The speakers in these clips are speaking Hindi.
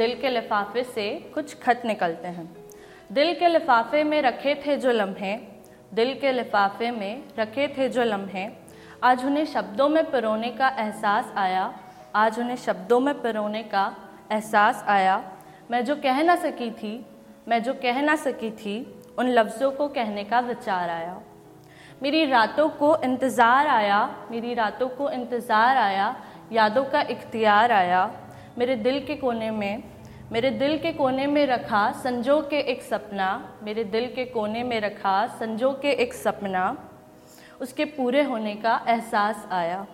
दिल के लिफाफे से कुछ खत निकलते हैं। दिल के लिफाफे में रखे थे जो लम्हे, दिल के लिफाफे में रखे थे जो लम्हे। आज उन्हें शब्दों में पिरोने का एहसास आया। आज उन्हें शब्दों में पिरोने का एहसास आया। मैं जो कह ना सकी थी, मैं जो कह ना सकी थी, उन लफ्ज़ों को कहने का विचार आया। मेरी रातों को इंतज़ार आया, मेरी रातों को इंतज़ार आया, यादों का इख्तियार आया। मेरे दिल के कोने में, मेरे दिल के कोने में रखा संजो के एक सपना, मेरे दिल के कोने में रखा संजो के एक सपना, उसके पूरे होने का एहसास आया।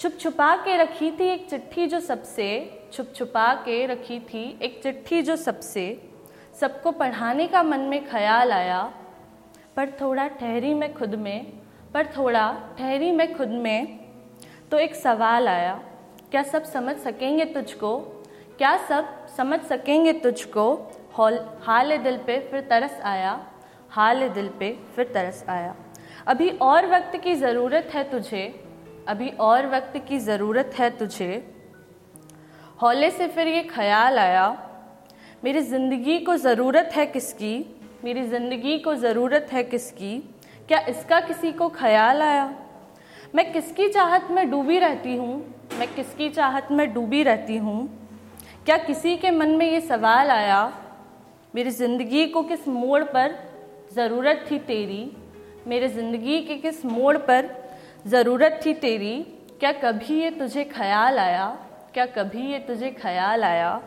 छुप छुपा के रखी थी एक चिट्ठी जो सबसे, छुप छुपा के रखी थी एक चिट्ठी जो सबसे। सबको पढ़ाने का मन में ख्याल आया, पर थोड़ा ठहरी मैं खुद में, पर थोड़ा ठहरी मैं खुद में तो एक सवाल आया। क्या सब समझ सकेंगे तुझको? क्या सब समझ सकेंगे तुझको? हॉल, हाल दिल पे फिर तरस आया। हाल दिल पे फिर तरस आया। अभी और वक्त की ज़रूरत है तुझे। अभी और वक्त की ज़रूरत है तुझे। हौले से फिर ये ख्याल आया। मेरी ज़िंदगी को ज़रूरत है किसकी? मेरी ज़िंदगी को ज़रूरत है किसकी? क्या इसका किसी को ख्याल आया? मैं किसकी चाहत में डूबी रहती हूँ? मैं किसकी चाहत में डूबी रहती हूँ? क्या किसी के मन में ये सवाल आया, मेरी ज़िंदगी को किस मोड़ पर ज़रूरत थी तेरी? मेरे ज़िंदगी के किस मोड़ पर ज़रूरत थी तेरी? क्या कभी ये तुझे ख्याल आया? क्या कभी ये तुझे ख्याल आया?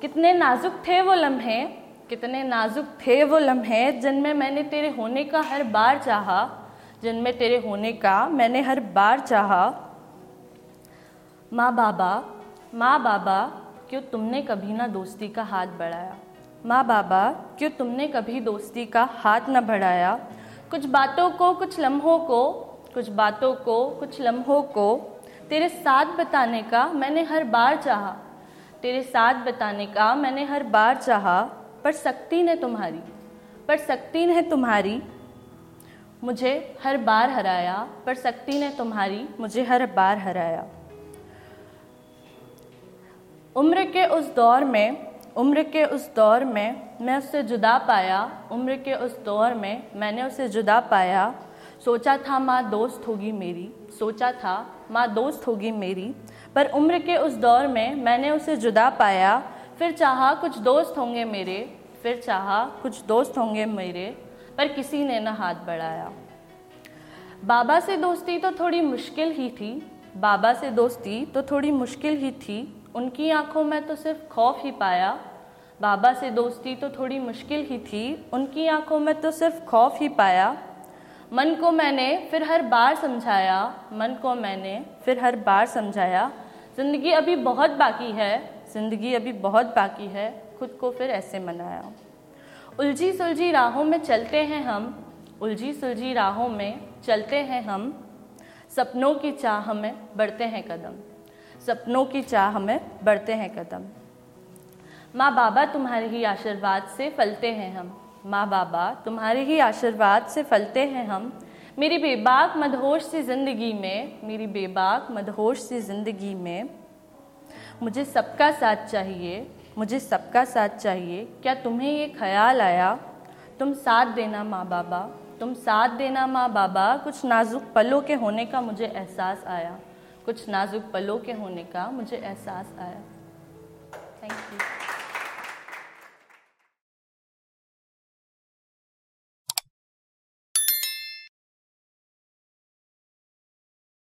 कितने नाजुक थे वो लम्हे, कितने नाजुक थे वो लम्हे, जिनमें मैंने तेरे होने का हर बार चाहा, जिनमें तेरे होने का मैंने हर बार चाहा। माँ बाबा माँ बाबा, क्यों तुमने कभी ना दोस्ती का हाथ बढ़ाया? माँ बाबा, क्यों तुमने कभी दोस्ती का हाथ ना बढ़ाया? कुछ बातों को, कुछ लम्हों को, कुछ बातों को, कुछ लम्हों को तेरे साथ बताने का मैंने हर बार चाहा। तेरे साथ बताने का मैंने हर बार चाहा, पर शक्ति ने तुम्हारी, पर शक्ति ने तुम्हारी मुझे हर बार हराया, पर शक्ति ने तुम्हारी मुझे हर बार हराया। उम्र के उस दौर में, उम्र के उस दौर में मैं उससे जुदा पाया, उम्र के उस दौर में मैंने उसे जुदा पाया। सोचा था माँ दोस्त होगी मेरी, सोचा था माँ दोस्त होगी मेरी, पर उम्र के उस दौर में मैंने उसे जुदा पाया। फिर चाहा कुछ दोस्त होंगे मेरे, फिर चाहा कुछ दोस्त होंगे मेरे, पर किसी ने ना हाथ बढ़ाया। बाबा से दोस्ती तो थोड़ी मुश्किल ही थी, बाबा से दोस्ती तो थोड़ी मुश्किल ही थी उनकी आँखों में तो सिर्फ़ खौफ ही पाया, बाबा से दोस्ती तो थोड़ी मुश्किल ही थी, उनकी आँखों में तो सिर्फ़ खौफ ही पाया। मन को मैंने फिर हर बार समझाया, मन को मैंने फिर हर बार समझाया, ज़िंदगी अभी बहुत बाकी है, ज़िंदगी अभी बहुत बाकी है, खुद को फिर ऐसे मनाया। उलझी सुलझी राहों में चलते हैं हम, उलझी सुलझी राहों में चलते हैं हम, सपनों की चाह में बढ़ते हैं कदम। सपनों की चाह में बढ़ते हैं कदम। माँ बाबा तुम्हारे ही आशीर्वाद से फलते हैं हम। माँ बाबा तुम्हारे ही आशीर्वाद से फलते हैं हम। मेरी बेबाक मदहोश सी ज़िंदगी में, मेरी बेबाक मदहोश सी ज़िंदगी में मुझे सबका साथ चाहिए, मुझे सबका साथ चाहिए। क्या तुम्हें ये ख्याल आया? तुम साथ देना माँ बाबा, तुम साथ देना माँ बाबा। कुछ नाजुक पलों के होने का मुझे एहसास आया। कुछ नाजुक पलों के होने का मुझे एहसास आया।